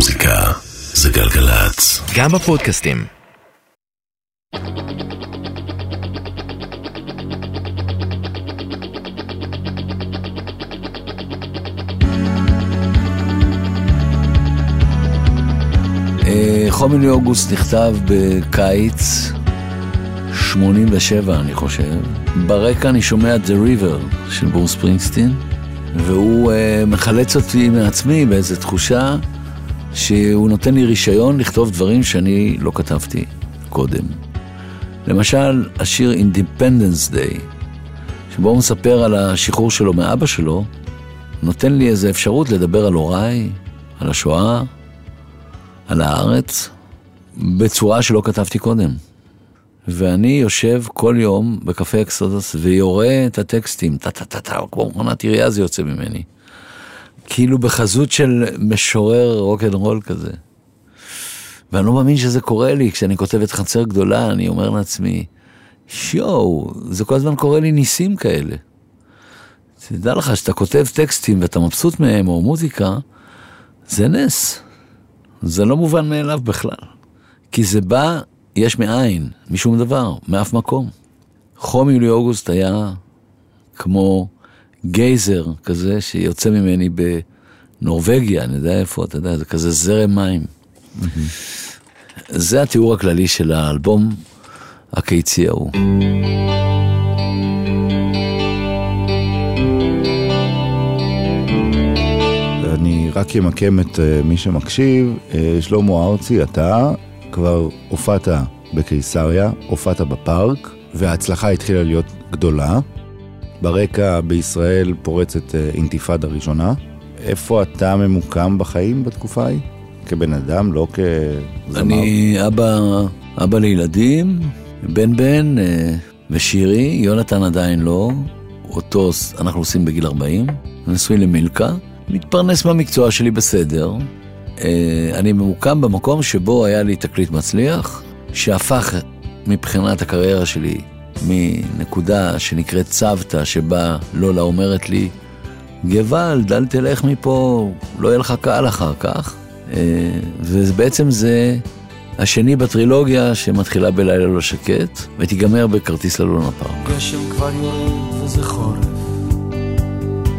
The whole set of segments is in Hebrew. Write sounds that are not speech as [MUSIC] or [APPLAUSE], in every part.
מוזיקה זה גלגלצ. גם בפודקאסטים. אה, חומר אוגוסט נכתב בקיץ 87, אני חושב. ברקע אני שומע את The River של בור ספרינגסטין, והוא uh, מחלץ אותי מעצמי באיזו תחושה שהוא נותן לי רישיון לכתוב דברים שאני לא כתבתי קודם. למשל, השיר Independence Day, שבו הוא מספר על השחרור שלו מאבא שלו, נותן לי איזו אפשרות לדבר על הוריי, על השואה, על הארץ, בצורה שלא כתבתי קודם. ואני יושב כל יום בקפה אקסודוס ויורה את הטקסטים, טה-טה-טה-טה, כמו מכונת עירייה זה יוצא ממני. כאילו בחזות של משורר רוקנרול כזה. ואני לא מאמין שזה קורה לי, כשאני כותב את חצר גדולה, אני אומר לעצמי, שואו, זה כל הזמן קורה לי ניסים כאלה. תדע לך, שאתה כותב טקסטים ואתה מבסוט מהם, או מוזיקה, זה נס. זה לא מובן מאליו בכלל. כי זה בא יש מאין, משום דבר, מאף מקום. חום יולי-אוגוסט היה כמו גייזר כזה שיוצא ממני בנורבגיה, אני יודע איפה, אתה יודע, זה כזה זרם מים. זה התיאור הכללי של האלבום הקיצי ההוא. אני רק אמקם את אה, מי שמקשיב, אה, שלמה ארצי, אתה כבר הופעת בקיסריה, הופעת בפארק, וההצלחה התחילה להיות גדולה. ברקע בישראל פורצת אה, אינתיפאדה ראשונה. איפה אתה ממוקם בחיים בתקופה ההיא? כבן אדם, לא כזמר? אני אבא, אבא לילדים, בן בן אה, ושירי, יונתן עדיין לא, אותו אנחנו עושים בגיל 40, נשוי למילקה, מתפרנס מהמקצוע שלי בסדר, אה, אני ממוקם במקום שבו היה לי תקליט מצליח, שהפך מבחינת הקריירה שלי מנקודה שנקראת צוותא, שבה לולה אומרת לי, גוואלד, אל תלך מפה, לא יהיה לך קהל אחר כך. אה, ובעצם זה השני בטרילוגיה שמתחילה בלילה לא שקט, ותיגמר בכרטיס ללונה פארק. גשם כבר יורד וזה חורף,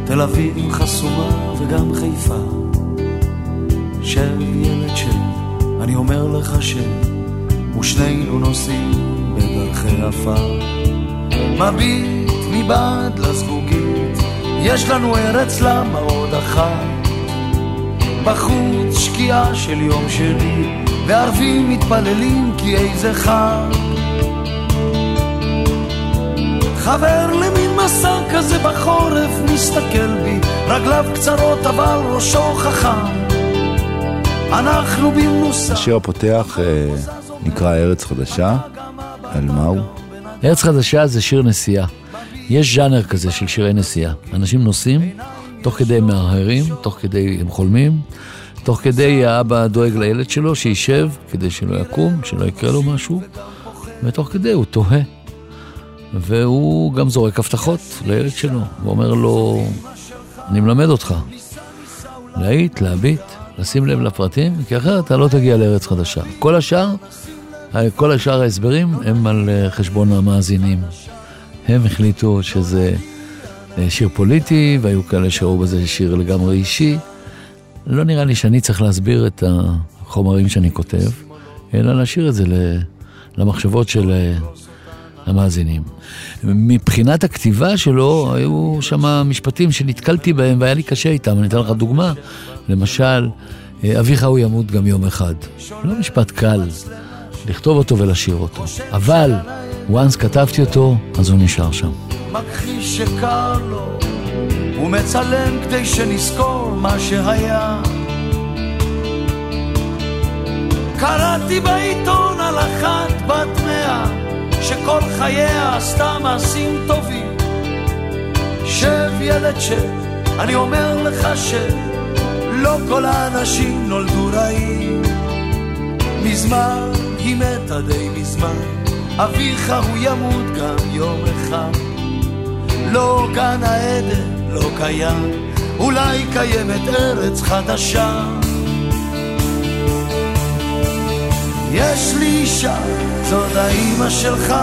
תל אביב חסומה וגם חיפה. שב ילד שב, אני אומר לך שב, ושנינו נוסעים בדרכי עפר. מביט מבעד לזגוגית, יש לנו ארץ למה עוד אחת. בחוץ שקיעה של יום שני, וערבים מתפללים כי איזה חג. חבר למין מסע כזה בחורף מסתכל בי, רגליו קצרות אבל ראשו חכם. אנחנו במנוסה. השיר הפותח אה, נקרא ארץ חדשה, על מה הוא? ארץ חדשה זה שיר נסיעה. יש ז'אנר כזה של שירי נסיעה. אנשים נוסעים, תוך כדי הם מהרהרים, תוך כדי הם חולמים, תוך כדי האבא דואג לילד שלו שישב כדי שלא יקום, שלא יקרה לו משהו, ותוך כדי הוא תוהה. והוא גם זורק הבטחות לילד שלו, ואומר לו, אני מלמד אותך, להיט, להביט, לשים לב לפרטים, כי אחרת אתה לא תגיע לארץ חדשה. כל השאר, כל השאר ההסברים הם על אה, חשבון המאזינים. הם החליטו שזה אה, שיר פוליטי, והיו כאלה שראו בזה שיר לגמרי אישי. לא נראה לי שאני צריך להסביר את החומרים שאני כותב, אלא להשאיר את זה למחשבות של אה, המאזינים. מבחינת הכתיבה שלו, היו שם משפטים שנתקלתי בהם והיה לי קשה איתם. אני אתן לך דוגמה. למשל, אביך הוא ימות גם יום אחד. לא משפט קל לכתוב אותו ולשיר אותו. אבל, once כתבתי אותו, אז הוא נשאר שם. מכחיש שקר לו, הוא מצלם כדי שנזכור מה שהיה. קראתי בעיתון על אחת בת מאה, שכל חייה עשתה מעשים טובים. שב ילד שב, אני אומר לך שב, לא כל האנשים נולדו רעים. מזמן היא מתה די מזמן, אביך הוא ימות גם יום אחד. לא גן העדן, לא קיים, אולי קיימת ארץ חדשה. יש לי אישה, זאת האימא שלך,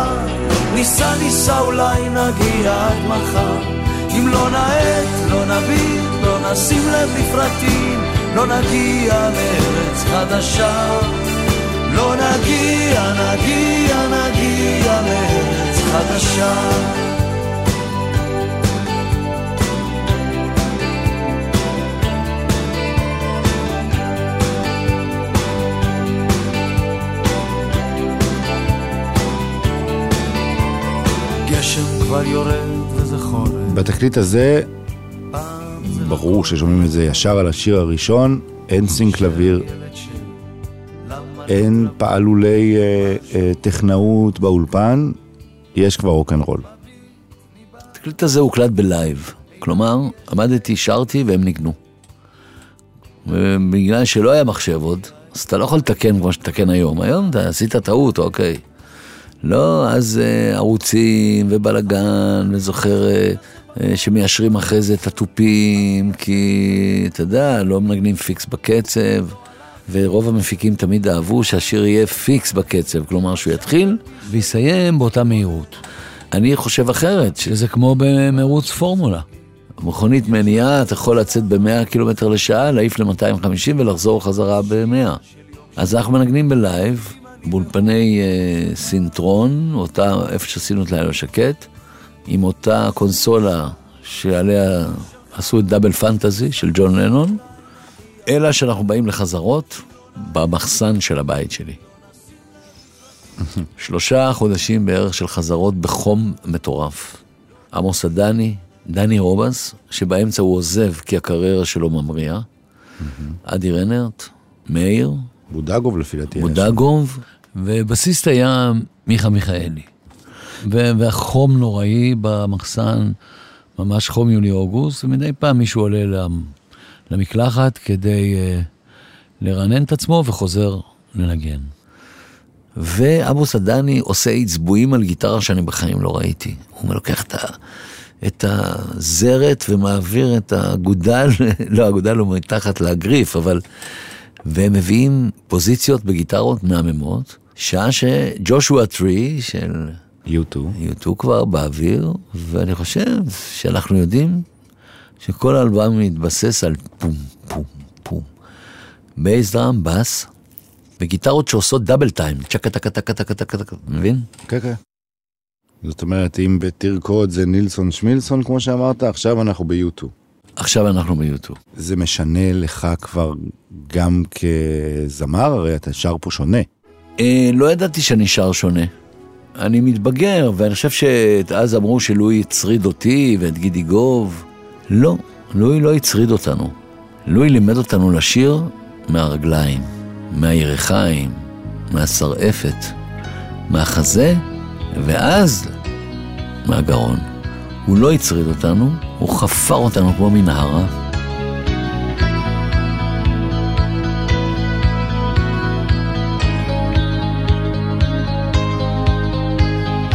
ניסה ניסה אולי נגיע עד מחר. אם לא נאט, לא נביט, לא נשים לב לפרטים, לא נגיע לארץ חדשה. לא נגיע, נגיע, נגיע לארץ חדשה. גשם כבר יורד וזה חורף. בתקליט הזה, ברור ששומעים את זה ישר על השיר הראשון, אין סינקלביר, אין פעלולי אה, אה, טכנאות באולפן, יש כבר רוקנרול. התקליט הזה הוקלט בלייב. כלומר, עמדתי, שרתי והם ניגנו. ובגלל שלא היה מחשב עוד, אז אתה לא יכול לתקן כמו שתתקן היום. היום אתה עשית טעות, אוקיי. לא, אז אה, ערוצים ובלאגן, וזוכר אה, אה, שמיישרים אחרי זה את התופים, כי אתה יודע, לא מנגנים fix בקצב, ורוב המפיקים תמיד אהבו שהשיר יהיה fix בקצב, כלומר שהוא יתחיל ויסיים באותה מהירות. אני חושב אחרת, שזה כמו במרוץ פורמולה. מכונית מניעה, אתה יכול לצאת ב-100 קילומטר לשעה, להעיף ל-250 ולחזור חזרה ב-100. אז אנחנו מנגנים בלייב, באולפני אה, טריטון, אותה, איפה שעשינו את לילה שקט, עם אותה קונסולה שעליה עשו את Double Fantasy של ג'ון לנון, אלא שאנחנו באים לחזרות במחסן של הבית שלי. [LAUGHS] שלושה חודשים בערך של חזרות בחום מטורף. עמוס עדני, דני רובס, שבאמצע הוא עוזב כי הקריירה שלו ממריאה, אדי רנרט, מאיר, בודגוב לפי דעתי. בודגוב, ובסיסט היה מיכה מיכאלי. והחום נוראי במחסן, ממש חום יולי-אוגוסט, ומדי פעם מישהו עולה למקלחת כדי uh, לרענן את עצמו וחוזר לנגן. ועמוס עדני עושה עצבועים על גיטרה שאני בחיים לא ראיתי. הוא לוקח את, ה, את הזרת ומעביר את האגודל, [LAUGHS] לא, האגודל הוא מתחת לגריף, אבל... והם מביאים פוזיציות בגיטרות מהממות, שעה ש Joshua Tree של U2. U2 כבר באוויר, ואני חושב שאנחנו יודעים שכל האלבום מתבסס על פום, פום, פום. bass drum, בס, וגיטרות שעושות double time, צ'קה טקה טקה טקה טקה טקה, מבין? כן, כן. זאת אומרת, אם בתרקוד זה נילסון שמילסון, כמו שאמרת, עכשיו אנחנו ב-U2. עכשיו אנחנו ב-U2. זה משנה לך כבר גם כזמר, הרי אתה שר פה שונה. אה, לא ידעתי שאני שר שונה. אני מתבגר, ואני חושב שאז אמרו שלואי הצריד אותי ואת גידי גוב. לא, לואי לא הצריד אותנו. לואי לימד אותנו לשיר מהרגליים, מהירכיים, מהשרעפת, מהחזה, ואז מהגרון. הוא לא הצריד אותנו, הוא חפר אותנו כמו מנהרה.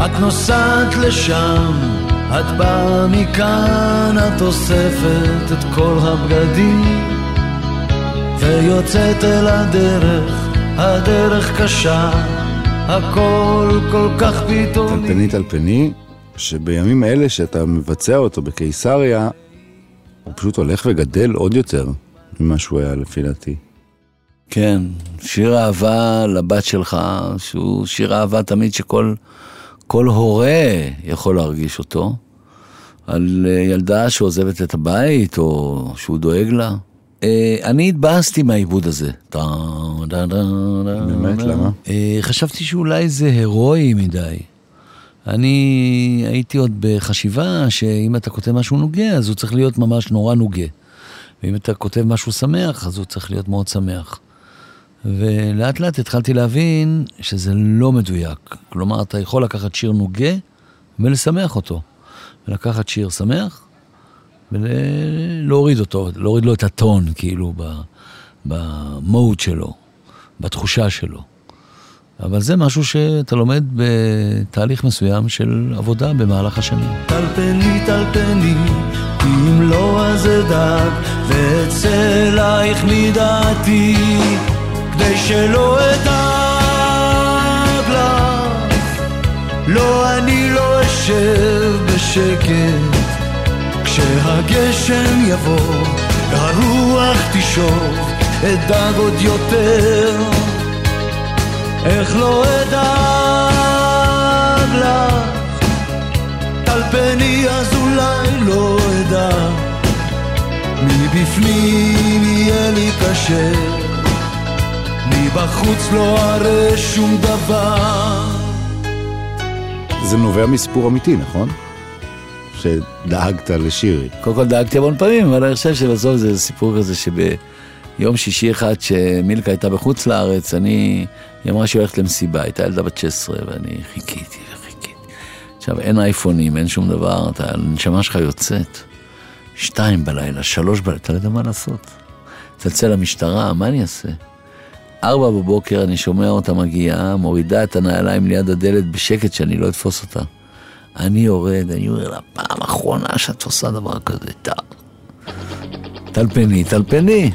את נוסעת לשם, את באה מכאן, את אוספת את כל הבגדים ויוצאת אל הדרך, הדרך קשה, הכל כל כך פתאומי. טלפני טלפני, שבימים אלה שאתה מבצע אותו בקיסריה, הוא פשוט הולך וגדל עוד יותר ממה שהוא היה לפי דעתי. כן, שיר אהבה לבת שלך, שהוא שיר אהבה תמיד שכל כל הורה יכול להרגיש אותו, על אה, ילדה שעוזבת את הבית, או שהוא דואג לה. אה, אני התבאסתי מהעיבוד הזה. באמת? למה? אה, חשבתי שאולי זה הירואי מדי. אני הייתי עוד בחשיבה שאם אתה כותב משהו נוגה, אז הוא צריך להיות ממש נורא נוגה. ואם אתה כותב משהו שמח, אז הוא צריך להיות מאוד שמח. ולאט לאט התחלתי להבין שזה לא מדויק. כלומר, אתה יכול לקחת שיר נוגה ולשמח אותו. ולקחת שיר שמח ולהוריד אותו, להוריד לו את הטון, כאילו, במוד שלו, בתחושה שלו. אבל זה משהו שאתה לומד בתהליך מסוים של עבודה במהלך השנים. טלפני טלפני, אם לא אז אדאג, ואצא אלייך מדעתי, כדי שלא אדאג לך. לא, אני לא אשב בשקט כשהגשם יבוא, והרוח תשאוף, אדאג עוד יותר. איך לא אדאג לך? תלפני אז אולי לא אדאג, מבפנים יהיה לי קשה. מבחוץ לא אראה שום דבר זה נובע מסיפור אמיתי, נכון? שדאגת לשירי. קודם כל דאגתי המון פעמים, אבל אני חושב שבסוף זה סיפור כזה שביום שישי אחד שמילקה הייתה בחוץ לארץ, אני, היא אמרה שהיא הולכת למסיבה, הייתה ילדה בת 16, ואני חיכיתי וחיכיתי. עכשיו, אין אייפונים, אין שום דבר, אתה, הנשמה שלך יוצאת. שתיים בלילה, שלוש בלילה, אתה לא יודע מה לעשות. צלצל למשטרה, מה אני אעשה? ארבע בבוקר אני שומע אותה מגיעה, מורידה את הנעליים ליד הדלת בשקט שאני לא אתפוס אותה. אני יורד, אני אומר לה, פעם אחרונה שאת עושה דבר כזה, טל. טלפני, טלפני.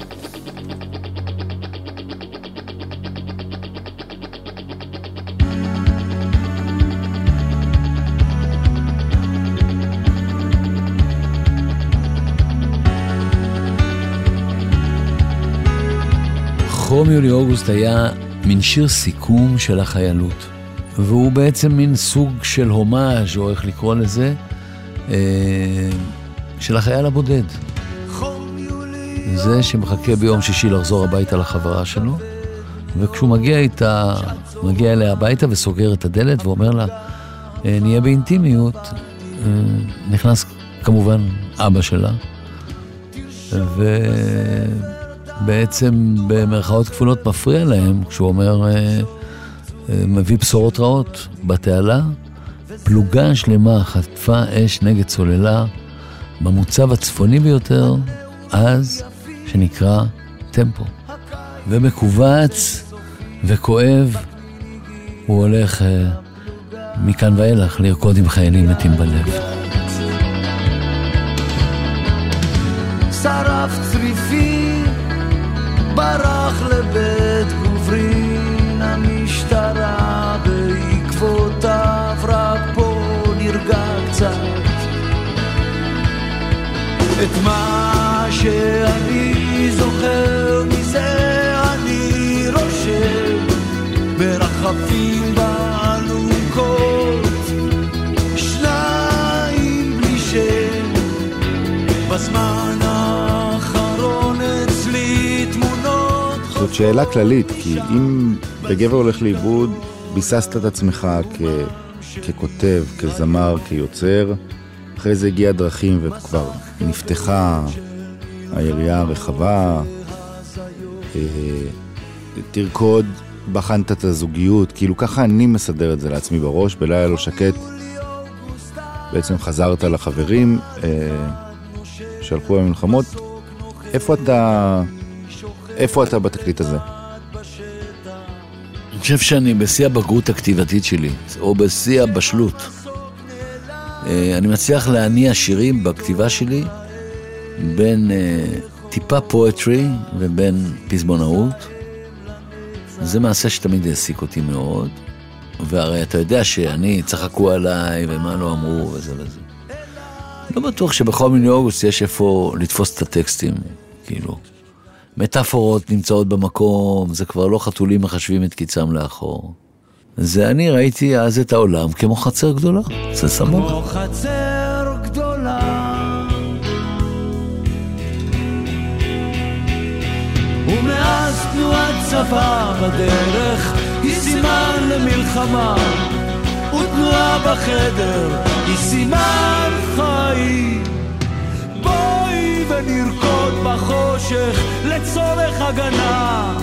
חום יולי אוגוסט היה מין שיר סיכום של החיילות. והוא בעצם מין סוג של הומאז', או איך לקרוא לזה, אה, של החייל הבודד. זה שמחכה ביום שישי לחזור הביתה לחברה שלו, וכשהוא מגיע איתה, מגיע אליה הביתה וסוגר את הדלת ואומר לה, אה, נהיה באינטימיות, אה, נכנס כמובן אבא שלה, ובעצם במרכאות כפולות מפריע להם כשהוא אומר, מביא בשורות רעות. בתעלה, פלוגה שלמה חטפה אש נגד סוללה במוצב הצפוני ביותר, אז, שנקרא טמפו. ומכווץ וכואב, הוא הולך אה, מכאן ואילך לרקוד עם חיילים מתים בלב. שרף צריפי, ברח לבית גוברין המשטרה בעקבותיו רק פה נרגע קצת. את מה שאני זוכר מזה אני רושם ברחפים באלונקות שניים בלי שם בזמן האחרון זאת שאלה כללית, כי אם בגבר הולך לאיבוד, ביססת את עצמך כ... ככותב, כזמר, כיוצר, אחרי זה הגיע דרכים וכבר נפתחה היריעה הרחבה, אה, תרקוד, בחנת את הזוגיות, כאילו ככה אני מסדר את זה לעצמי בראש, בלילה לא שקט. בעצם חזרת לחברים אה, שהלכו במלחמות. איפה אתה, איפה אתה בתקליט הזה? אני חושב שאני בשיא הבגרות הכתיבתית שלי, או בשיא הבשלות. אה, אני מצליח להניע שירים בכתיבה שלי בין אה, טיפה פואטרי ובין פזמונאות. זה מעשה שתמיד העסיק אותי מאוד, והרי אתה יודע שאני, צחקו עליי ומה לא אמרו וזה וזה. לא בטוח שבכל מיני אוגוסט יש איפה לתפוס את הטקסטים, כאילו. מטאפורות נמצאות במקום, זה כבר לא חתולים מחשבים את קיצם לאחור. זה אני ראיתי אז את העולם כמו חצר גדולה, זה סבבה. כמו חצר גדולה ומאז תנועת צבא בדרך היא סימן למלחמה ותנועה בחדר היא סימן חיים ונרקוד בחושך לצורך הגנה.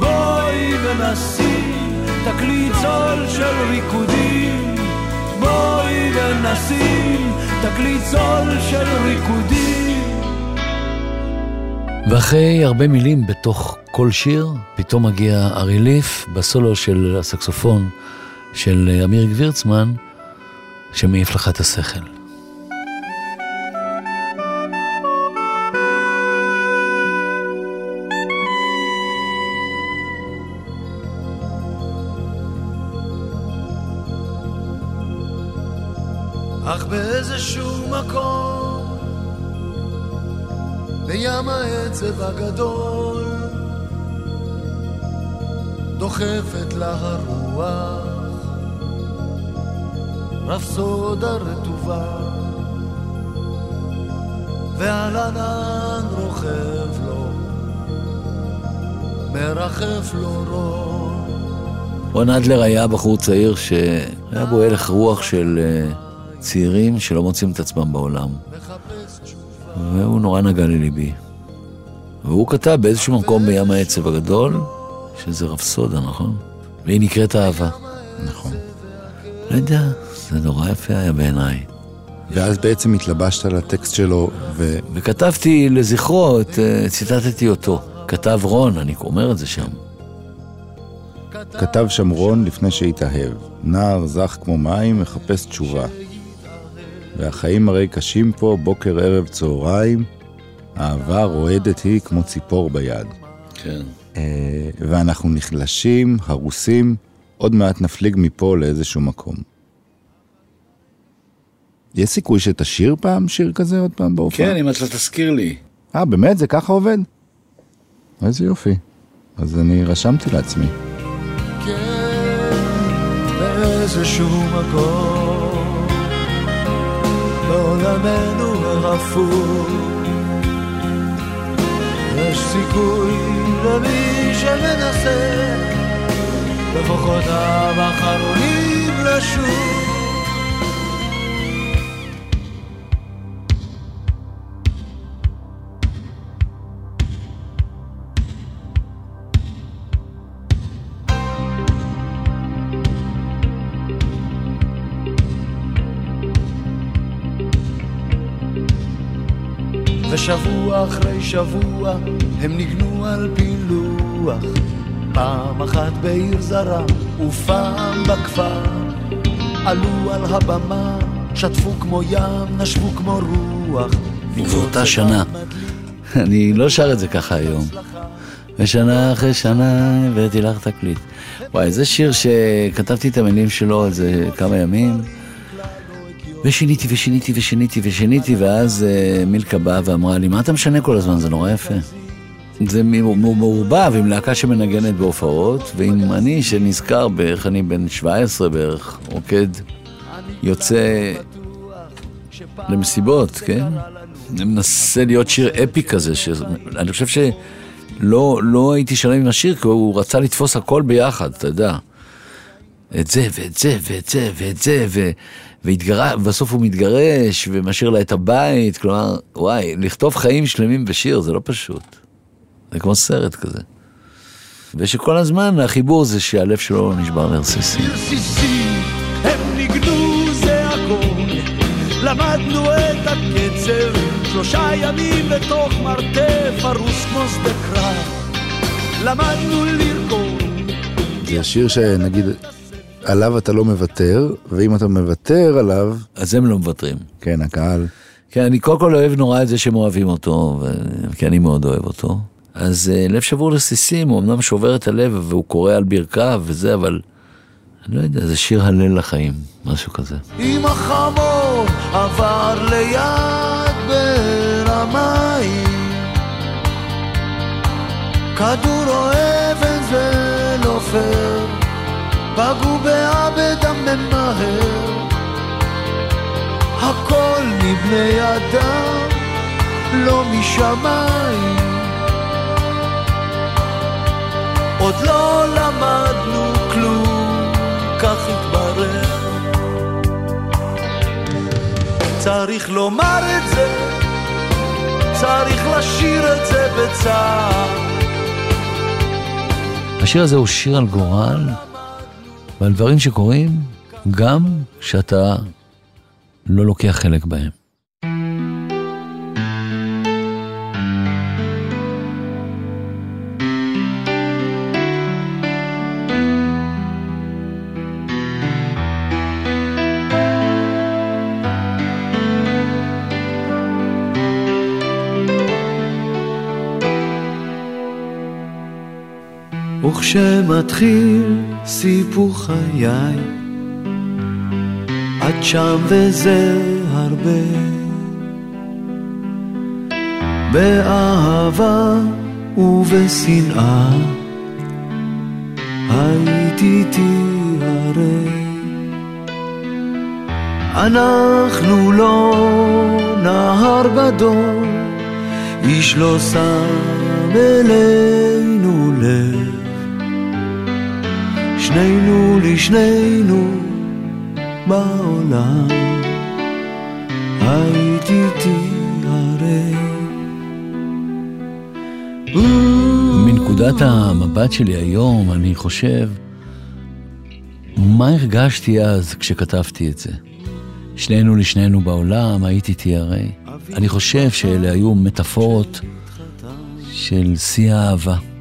בואי ונשים תקליט זול של ריקודים. בואי ונשים תקליט זול של ריקודים. ואחרי הרבה מילים בתוך כל שיר, פתאום מגיע הריליף בסולו של הסקסופון של אמיר גבירצמן, שמעיף לך את השכל. רפסודה רטובה, ועל ענן רוכב לו, מרחף לו רון. רון אדלר היה בחור צעיר שהיה בו הלך רוח של אה, צעירים שלא מוצאים את עצמם בעולם. והוא נורא נגע לליבי. והוא כתב באיזשהו מקום בים העצב הגדול, שזה רפסודה, נכון? והיא נקראת אהבה. נכון. לא יודע, זה נורא יפה היה בעיניי. ואז בעצם התלבשת על הטקסט שלו, ו... וכתבתי לזכרו, את, אה, ציטטתי אותו. כתב רון, אני אומר את זה שם. כתב שמרון לפני שהתאהב, נער זך כמו מים מחפש תשובה. והחיים הרי קשים פה, בוקר, ערב, צהריים, אהבה רועדת היא כמו ציפור ביד. כן. אה, ואנחנו נחלשים, הרוסים, עוד מעט נפליג מפה לאיזשהו מקום. יש סיכוי שתשיר פעם שיר כזה עוד פעם בהופעה? כן, אם אתה תזכיר לי. אה, באמת? זה ככה עובד? איזה יופי. אז אני רשמתי לעצמי. כן, באיזשהו מקום, בעולמנו הרפוא, יש סיכוי למי שמנסה, בכוחותיו האחרונים לשוב. ושבוע אחרי שבוע הם ניגנו על פילוח פעם אחת בעיר זרה ופעם בכפר עלו על הבמה, שטפו כמו ים, נשבו כמו רוח ובאותה שנה. [LAUGHS] אני לא שר את זה ככה היום. ושנה אחרי שנה הבאתי לך תקליט. וואי, זה שיר שכתבתי את המילים שלו על זה כמה ימים. ושיניתי ושיניתי ושיניתי ושיניתי, ואז uh, מילקה באה ואמרה לי, מה אתה משנה כל הזמן? זה נורא יפה. זה מעורבב עם להקה שמנגנת בהופעות, ועם אני שנזכר בערך, אני בן 17 בערך, רוקד, יוצא למסיבות, כן? אני מנסה להיות שיר אפי כזה, ש... אני חושב שלא לא הייתי שלם עם השיר, כי הוא רצה לתפוס הכל ביחד, אתה יודע. את זה ואת זה ואת זה ואת זה. והתגר... ובסוף הוא מתגרש ומשאיר לה את הבית, כלומר, וואי, לכתוב חיים שלמים בשיר זה לא פשוט. זה כמו סרט כזה. ושכל הזמן החיבור זה שהלב שלו לא נשבר לרסיסים. רסיסים, הם ניגנו זה הכל, למדנו את הקצב, שלושה ימים בתוך מרתף, ארוס כמו שדה קרב, למדנו לרקוד. זה השיר שנגיד, עליו אתה לא מוותר, ואם אתה מוותר עליו, אז הם לא מוותרים. כן, הקהל. כן, אני קודם כל אוהב נורא את זה שהם אוהבים אותו, ו... כי אני מאוד אוהב אותו. אז uh, לב שבור לסיסים, הוא אמנם שובר את הלב והוא קורא על ברכיו וזה, אבל אני לא יודע, זה שיר הלל לחיים, משהו כזה. אם החמור מבני אדם, לא משמיים. עוד לא למדנו כלום, כך התברר. צריך לומר את זה, צריך לשיר את זה בצער. השיר הזה הוא שיר על גורל ועל דברים שקורים גם כשאתה לא לוקח חלק בהם. וכשמתחיל סיפור חיי, את שם וזה הרבה. באהבה ובשנאה היית איתי. אנחנו לא נהר גדול, איש לא שם אלינו לב. שנינו לשנינו בעולם, היית איתי הרי. מנקודת המבט שלי היום, אני חושב, מה הרגשתי אז כשכתבתי את זה? שנינו לשנינו בעולם, היית איתי הרי. אני חושב שאלה היו מטאפורות של שיא האהבה.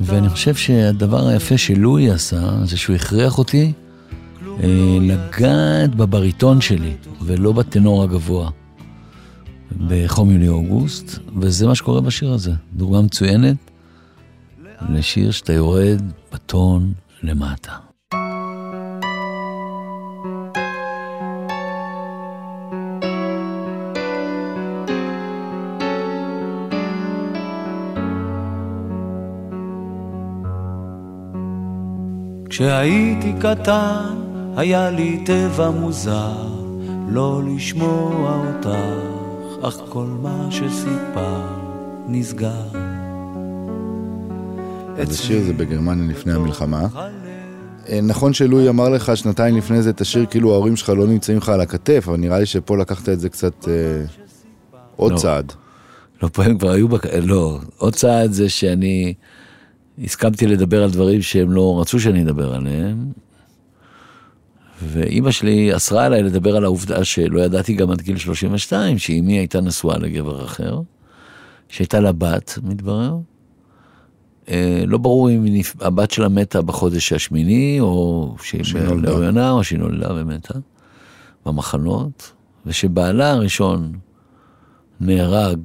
ואני חושב שהדבר היפה שלואי עשה, זה שהוא הכריח אותי אה, לגעת בבריטון שלי, ולא בטנור הגבוה. בחום יולי אוגוסט, וזה מה שקורה בשיר הזה. דוגמה מצוינת לשיר שאתה יורד בטון למטה. כשהייתי קטן היה לי טבע מוזר לא לשמוע אותך, אך כל מה שסיפר נסגר. אז השיר זה בגרמניה לפני המלחמה. אה, נכון שלואי אמר לך שנתיים לפני זה את השיר כאילו ההורים שלך לא נמצאים לך על הכתף, אבל נראה לי שפה לקחת את זה קצת אה, עוד לא. צעד. לא, פה הם כבר היו, בק... לא, עוד צעד זה שאני הסכמתי לדבר על דברים שהם לא רצו שאני אדבר עליהם. ואימא שלי אסרה עליי לדבר על העובדה שלא ידעתי גם עד גיל 32, שאימי הייתה נשואה לגבר אחר, שהייתה לה בת, מתברר. אה, לא ברור אם נפ- הבת שלה מתה בחודש השמיני, או שהיא נולדה. או שהיא נולדה ומתה, במחנות, ושבעלה הראשון נהרג,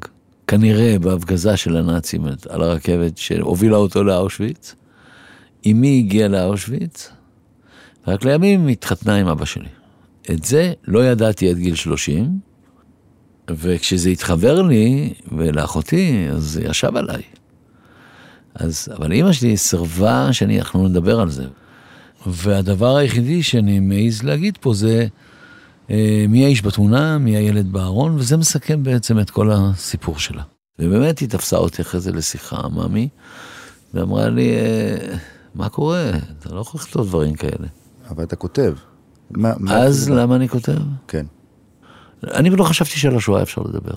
כנראה בהפגזה של הנאצים על הרכבת שהובילה אותו לאושוויץ. אמי הגיעה לאושוויץ, ורק לימים התחתנה עם אבא שלי. את זה לא ידעתי עד גיל 30, וכשזה התחבר לי ולאחותי, אז זה ישב עליי. אז, אבל אימא שלי סירבה שאני, אנחנו נדבר על זה. והדבר היחידי שאני מעז להגיד פה זה מי האיש בתמונה, מי הילד בארון, וזה מסכם בעצם את כל הסיפור שלה. ובאמת היא תפסה אותי אחרי זה לשיחה, מאמי, ואמרה לי, אה, מה קורה? אתה לא יכול לכתוב דברים כאלה. אבל אתה כותב. מה, מה אז הסיבה? למה אני כותב? כן. אני לא חשבתי שעל השואה אפשר לדבר.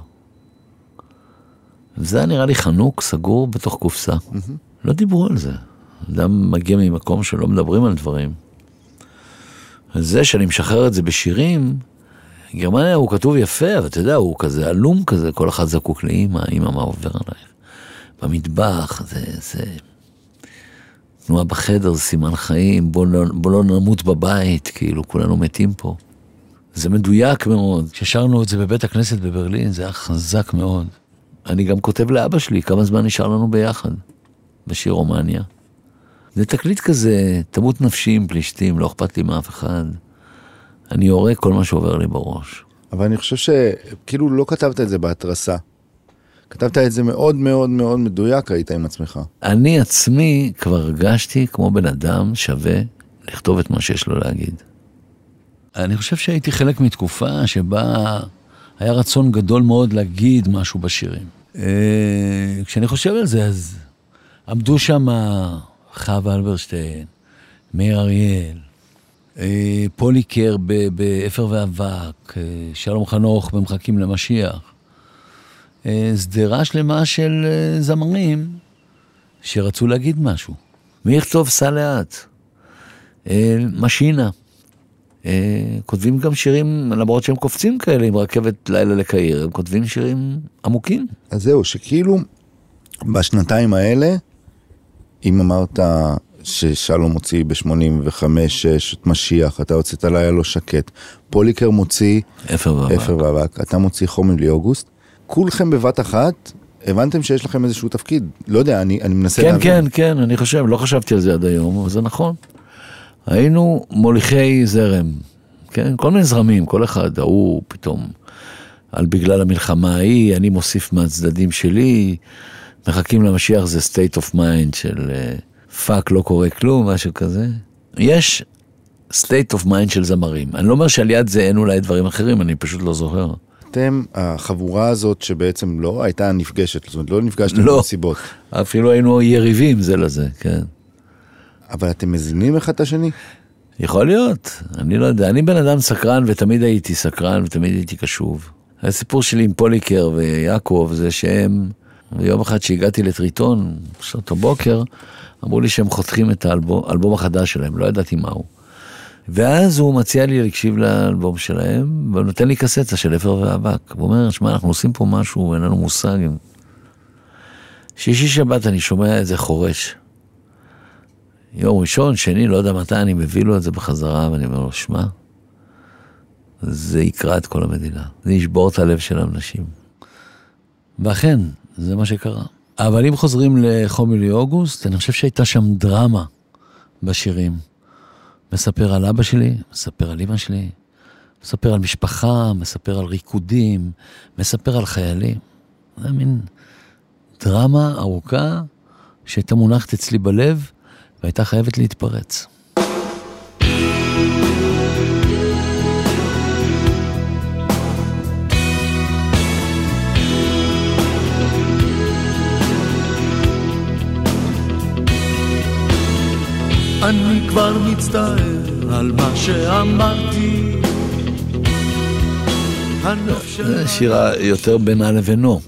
זה היה נראה לי חנוק, סגור בתוך קופסה. לא דיברו על זה. אדם מגיע ממקום שלא מדברים על דברים. זה שאני משחרר את זה בשירים, גרמניה הוא כתוב יפה, אבל אתה יודע, הוא כזה עלום כזה, כל אחד זקוק לאימא, אימא מה עובר עלייך. במטבח, זה, זה... תנועה בחדר זה סימן חיים, בוא לא, בוא לא נמות בבית, כאילו, כולנו מתים פה. זה מדויק מאוד. כששרנו את זה בבית הכנסת בברלין, זה היה חזק מאוד. אני גם כותב לאבא שלי כמה זמן נשאר לנו ביחד, בשיר רומניה. זה תקליט כזה, תמות נפשי עם פלישתים, לא אכפת לי מאף אחד. אני יורה כל מה שעובר לי בראש. אבל אני חושב שכאילו לא כתבת את זה בהתרסה. כתבת את זה מאוד מאוד מאוד מדויק, היית עם עצמך. אני עצמי כבר הרגשתי כמו בן אדם שווה לכתוב את מה שיש לו להגיד. אני חושב שהייתי חלק מתקופה שבה היה רצון גדול מאוד להגיד משהו בשירים. אה, כשאני חושב על זה, אז עמדו שם חווה אלברשטיין, מאיר אריאל, אה, פוליקר באפר ואבק, אה, שלום חנוך במחכים למשיח. אה, שדרה שלמה של זמרים שרצו להגיד משהו. מי יכתוב סע לאט? משינה. כותבים גם שירים, למרות שהם קופצים כאלה עם רכבת לילה לקהיר, הם כותבים שירים עמוקים. אז זהו, שכאילו בשנתיים האלה, אם אמרת ששלום מוציא ב-85-6 את משיח, אתה הוצאת לילה לא שקט, פוליקר מוציא אפר ואבק. אפר ואבק, אתה מוציא חום יולי אוגוסט, כולכם בבת אחת הבנתם שיש לכם איזשהו תפקיד, לא יודע, אני, אני מנסה כן, להבין. כן, כן, אני חושב, לא חשבתי על זה עד היום, אבל זה נכון. היינו מוליכי זרם, כן? כל מיני זרמים, כל אחד, ההוא פתאום, על בגלל המלחמה ההיא, אני מוסיף מהצדדים שלי, מחכים למשיח זה state of mind של fuck, לא קורה כלום, משהו כזה. יש state of mind של זמרים. אני לא אומר שעל יד זה אין אולי דברים אחרים, אני פשוט לא זוכר. אתם, החבורה הזאת שבעצם לא הייתה נפגשת, זאת אומרת, לא נפגשתם לא. במסיבות, אפילו היינו יריבים זה לזה, כן. אבל אתם מזינים אחד את השני? יכול להיות, אני לא יודע. אני בן אדם סקרן ותמיד הייתי סקרן ותמיד הייתי קשוב. הסיפור שלי עם פוליקר ויעקב זה שהם, יום אחד שהגעתי לטריטון, בשעות הבוקר, אמרו לי שהם חותכים את האלבום, החדש שלהם, לא ידעתי מהו. ואז הוא מציע לי להקשיב לאלבום שלהם, והוא נותן לי קסטה של אפר ואבק. הוא אומר, שמע, אנחנו עושים פה משהו, אין לנו מושג. שישי שבת אני שומע איזה חורש. יום ראשון, שני, לא יודע מתי, אני מביא לו את זה בחזרה, ואני אומר לו, שמע, זה יקרע את כל המדינה, זה ישבור את הלב של האנשים. ואכן, זה מה שקרה. אבל אם חוזרים לחום יולי אוגוסט, אני חושב שהייתה שם דרמה בשירים. מספר על אבא שלי, מספר על אמא שלי, מספר על משפחה, מספר על ריקודים, מספר על חיילים. זה מין דרמה ארוכה שהייתה מונחת אצלי בלב והייתה חייבת להתפרץ. אני כבר מצטער על מה שאמרתי. זה שירה יותר בינה לבינו.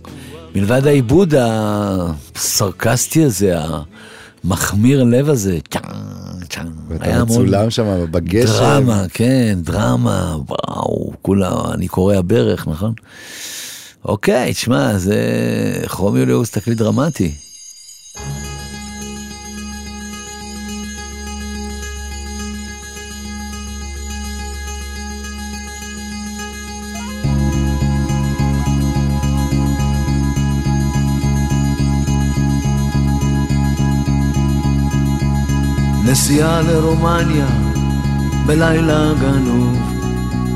מלבד העיבוד הסרקסטי הזה, המחמיר לב הזה, צ'אן. ואתה היה המון מצולם שם בגשם. דרמה, כן, דרמה, וואו, כולה, אני קורע ברך, נכון? אוקיי, תשמע, זה חום יוליוס תקליט דרמטי. נסיעה לרומניה בלילה גנוב,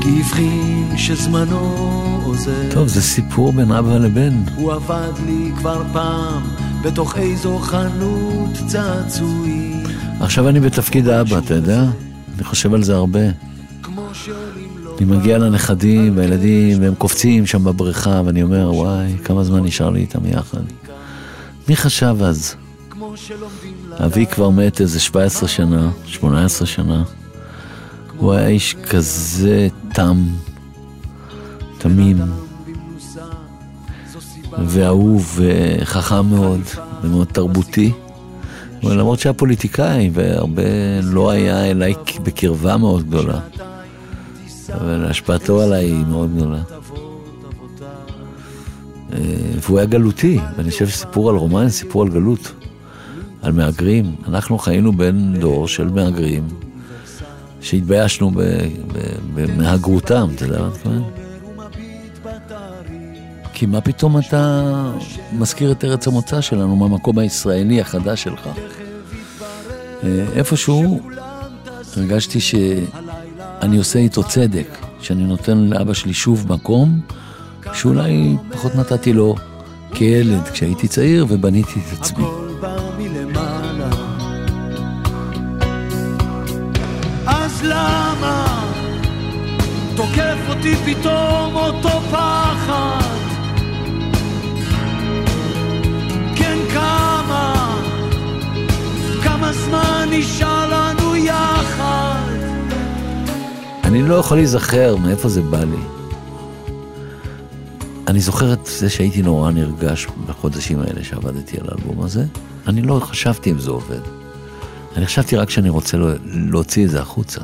כי הבחין שזמנו עוזר. טוב, זה סיפור בין אבא לבן. הוא עבד לי כבר פעם בתוך איזו חנות צעצועים. עכשיו אני בתפקיד האבא, אתה יודע? אני חושב על זה הרבה. לו אני מגיע לנכדים והילדים והם קופצים שם בבריכה ואני אומר, וואי, כמה זמן נשאר לי איתם יחד. מי חשב אז? שלומדים אבי כבר מת איזה 17 שנה, 18 שנה. הוא היה איש כזה תם, תמים, ואהוב וחכם מאוד, ומאוד תרבותי. למרות שהיה פוליטיקאי, והרבה לא היה אליי בקרבה מאוד גדולה. אבל השפעתו עליי היא מאוד גדולה. אה, והוא היה גלותי, ואני חושב שסיפור על רומן, סיפור על גלות, על מהגרים. אנחנו חיינו בין דור של מהגרים, שהתביישנו במהגרותם, אתה יודע מה אני מתכוון? כי מה פתאום אתה מזכיר את ארץ המוצא שלנו מהמקום הישראלי החדש שלך? אה, איפשהו הרגשתי שאני עושה איתו צדק, שאני נותן לאבא שלי שוב מקום שאולי פחות נתתי לו כילד כשהייתי צעיר ובניתי את עצמי. תוקף אותי פתאום אותו פחד? כן, כמה, כמה זמן נשאר לנו יחד? אני לא יכול להיזכר מאיפה זה בא לי. אני זוכר את זה שהייתי נורא נרגש בחודשים האלה שעבדתי על האלבום הזה. אני לא חשבתי אם זה עובד. אני חשבתי רק שאני רוצה לו- להוציא את זה החוצה.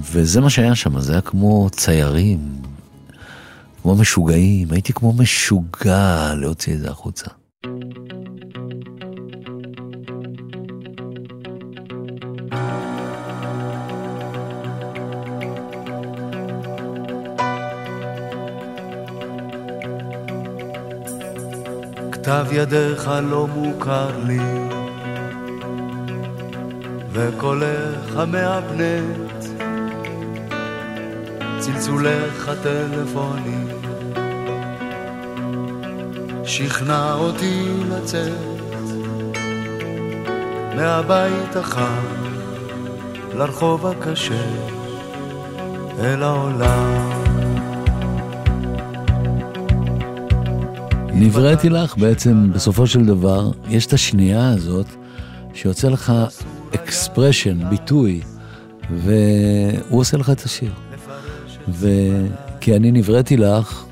וזה מה שהיה שם, זה היה כמו ציירים, כמו משוגעים, הייתי כמו משוגע להוציא את זה החוצה. כתב ידיך לא מוכר לי, וקולך המהבנט צלצולך הטלפונים שכנע אותי לצאת מהבית החם לרחוב הקשה אל העולם. נבראתי לך בעצם, בסופו של דבר, יש את השנייה הזאת שיוצא לך אקספרשן, ביטוי, והוא עושה לך את השיר. וכי אני נבראתי לך,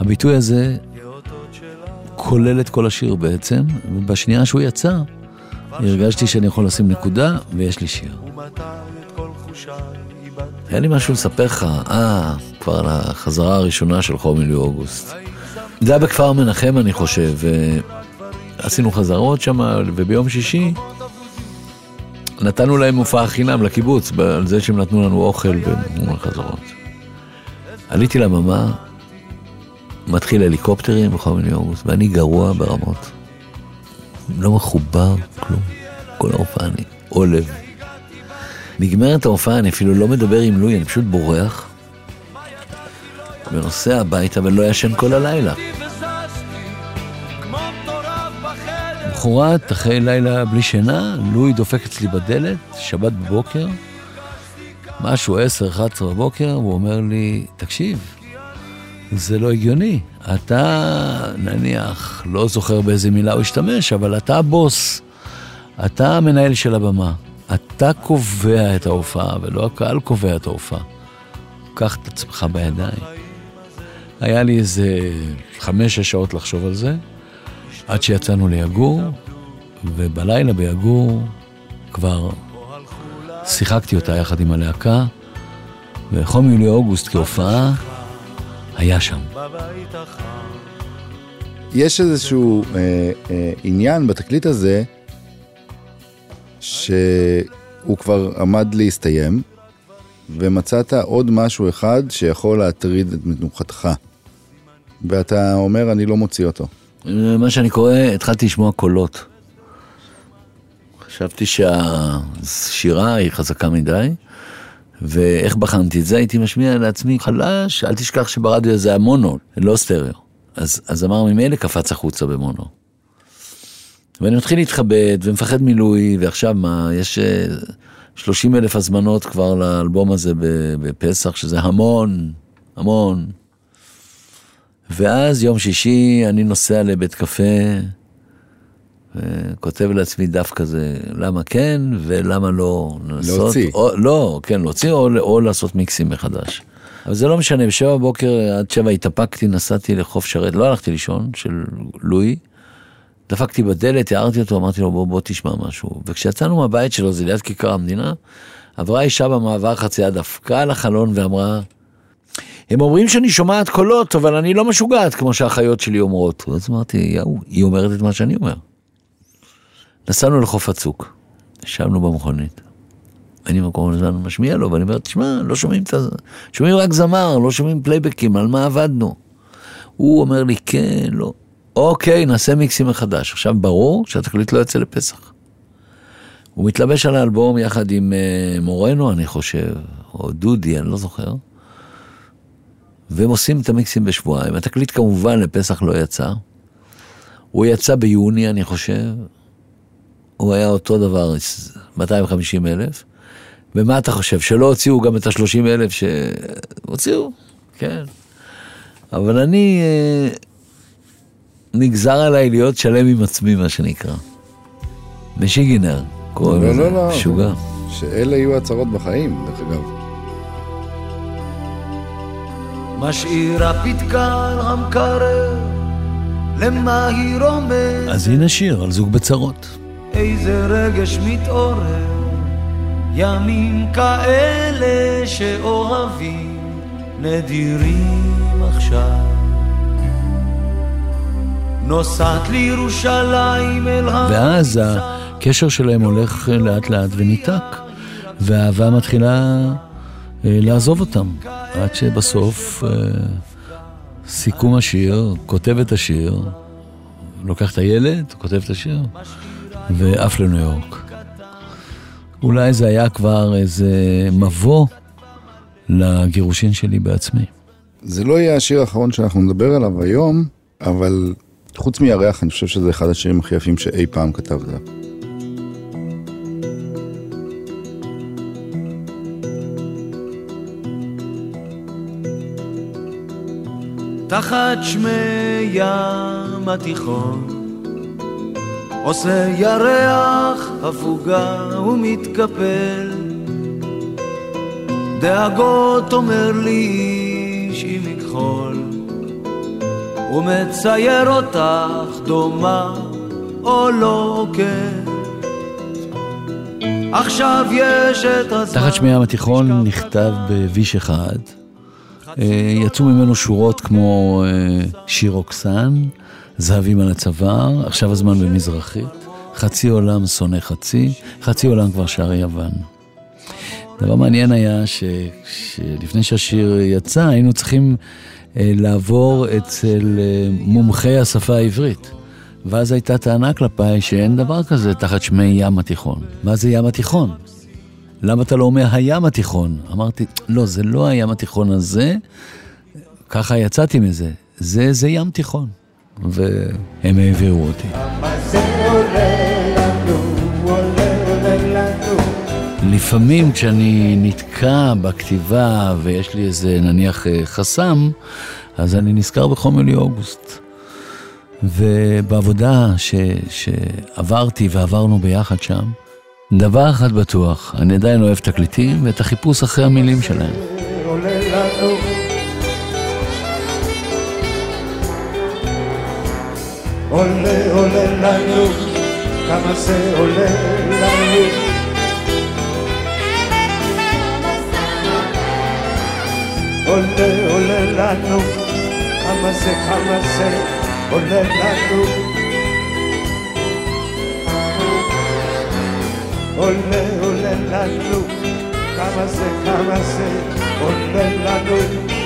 הביטוי הזה כולל את כל השיר בעצם, ובשנייה שהוא יצא, הרגשתי שאני יכול לשים נקודה ויש לי שיר. היה לי משהו לספר לך, אה, כבר על החזרה הראשונה של חום יולי אוגוסט. זה היה בכפר מנחם, אני חושב, ועשינו חזרות שם, וביום שישי נתנו להם הופעה חינם לקיבוץ, על זה שהם נתנו לנו אוכל ומול חזרות. עליתי לבמה, מתחיל הליקופטרים בכל מיני אוגוסט, ואני גרוע ברמות. לא מחובר, כלום. כל ההופעה אני עולב. נגמרת ההופעה, אני אפילו לא מדבר עם לואי, אני פשוט בורח. ונוסע הביתה ולא ישן כל הלילה. למחרת, אחרי לילה בלי שינה, לואי דופק אצלי בדלת, שבת בבוקר, משהו 10-11 בבוקר, והוא אומר לי, תקשיב, זה לא הגיוני. אתה, נניח, לא זוכר באיזה מילה הוא השתמש, אבל אתה הבוס. אתה המנהל של הבמה. אתה קובע את ההופעה, ולא הקהל קובע את ההופעה. קח את עצמך בידיים. היה לי איזה חמש-שש שעות לחשוב על זה, עד שיצאנו ליגור, ובלילה ביגור כבר שיחקתי אותה יחד עם הלהקה, וחום יולי-אוגוסט כהופעה היה שם. יש איזשהו אה, אה, עניין בתקליט הזה, שהוא כבר עמד להסתיים, ומצאת עוד משהו אחד שיכול להטריד את מנוחתך. ואתה אומר, אני לא מוציא אותו. מה שאני קורא, התחלתי לשמוע קולות. חשבתי שהשירה היא חזקה מדי, ואיך בחנתי את זה? הייתי משמיע לעצמי חלש, אל תשכח שברדיו זה המונו, לא סטריאו. אז, אז אמר ממילא קפץ החוצה במונו. ואני מתחיל להתכבד ומפחד מילוי, ועכשיו מה, יש 30 אה, אלף הזמנות כבר לאלבום הזה בפסח, שזה המון, המון. ואז יום שישי אני נוסע לבית קפה, וכותב לעצמי דף כזה, למה כן ולמה לא לנסות. להוציא. או, לא, כן, להוציא או, או לעשות מיקסים מחדש. אבל זה לא משנה, בשבע בבוקר עד שבע התאפקתי, נסעתי לחוף שרת, לא הלכתי לישון, של לואי. דפקתי בדלת, הערתי אותו, אמרתי לו, בוא, בוא תשמע משהו. וכשיצאנו מהבית שלו, זה ליד כיכר המדינה, עברה אישה במעבר חצייה, דפקה על החלון ואמרה, הם אומרים שאני שומעת קולות, אבל אני לא משוגעת, כמו שהאחיות שלי אומרות. אז אמרתי, יאו, היא אומרת את מה שאני אומר. נסענו לחוף הצוק, ישבנו במכונית. אני במקום הזמן משמיע לו, ואני אומר, תשמע, לא שומעים את ה... שומעים רק זמר, לא שומעים פלייבקים, על מה עבדנו? הוא אומר לי, כן, לא. אוקיי, נעשה מיקסים מחדש. עכשיו, ברור שהתקליט לא יוצא לפסח. הוא מתלבש על האלבום יחד עם uh, מורנו, אני חושב, או דודי, אני לא זוכר. והם עושים את המיקסים בשבועיים. התקליט כמובן לפסח לא יצא. הוא יצא ביוני, אני חושב. הוא היה אותו דבר, 250 אלף. ומה אתה חושב, שלא הוציאו גם את ה-30 אלף שהוציאו? כן. אבל אני, אה, נגזר עליי להיות שלם עם עצמי, מה שנקרא. משיגינר, קוראים לזה, לא, לא, לא. משוגע. שאלה יהיו הצהרות בחיים, דרך אגב. משאיר הפתקן המקרר, למה היא רומז? אז הנה שיר על זוג בצרות. איזה רגש מתעורר, ימים כאלה שאוהבים נדירים עכשיו. נוסעת לירושלים אל ה... ואז הקשר שלהם הולך לאט לאט וניתק, והאהבה מתחילה אה, לעזוב אותם, עד שבסוף אה, סיכום השיר, כותב את השיר, לוקח את הילד, כותב את השיר, ועף לניו יורק. אולי זה היה כבר איזה מבוא לגירושין שלי בעצמי. זה לא יהיה השיר האחרון שאנחנו נדבר עליו היום, אבל חוץ מירח, אני חושב שזה אחד השירים הכי יפים שאי פעם כתבת. תחת שמי ים התיכון עושה ירח הפוגה ומתקפל. דאגות אומר לי איש עם מכחול ומצייר אותך דומה או לא כן עכשיו יש את הזמן. תחת שמי ים התיכון נכתב בוויש אחד יצאו ממנו שורות כמו אה, שיר אוקסן, זהבים על הצוואר, עכשיו הזמן במזרחית, חצי עולם שונא חצי, חצי עולם כבר שר יוון. דבר מעניין היה שלפני שהשיר יצא, היינו צריכים אה, לעבור אצל אה, מומחי השפה העברית. ואז הייתה טענה כלפיי שאין דבר כזה תחת שמי ים התיכון. מה זה ים התיכון? למה אתה לא אומר הים התיכון? אמרתי, לא, זה לא הים התיכון הזה, ככה יצאתי מזה. זה, זה ים תיכון. והם העבירו אותי. לפעמים כשאני נתקע בכתיבה ויש לי איזה נניח אה, חסם, אז אני נזכר בחומר אוגוסט. ובעבודה ש, שעברתי ועברנו ביחד שם, דבר אחד בטוח, אני עדיין אוהב תקליטים ואת החיפוש אחרי המילים שלהם. עולה עולה לנו, כמה זה עולה לנו. עולה עולה לנו, כמה זה כמה זה עולה לנו. עולה עולה לנו, כמה זה כמה זה עולה לנו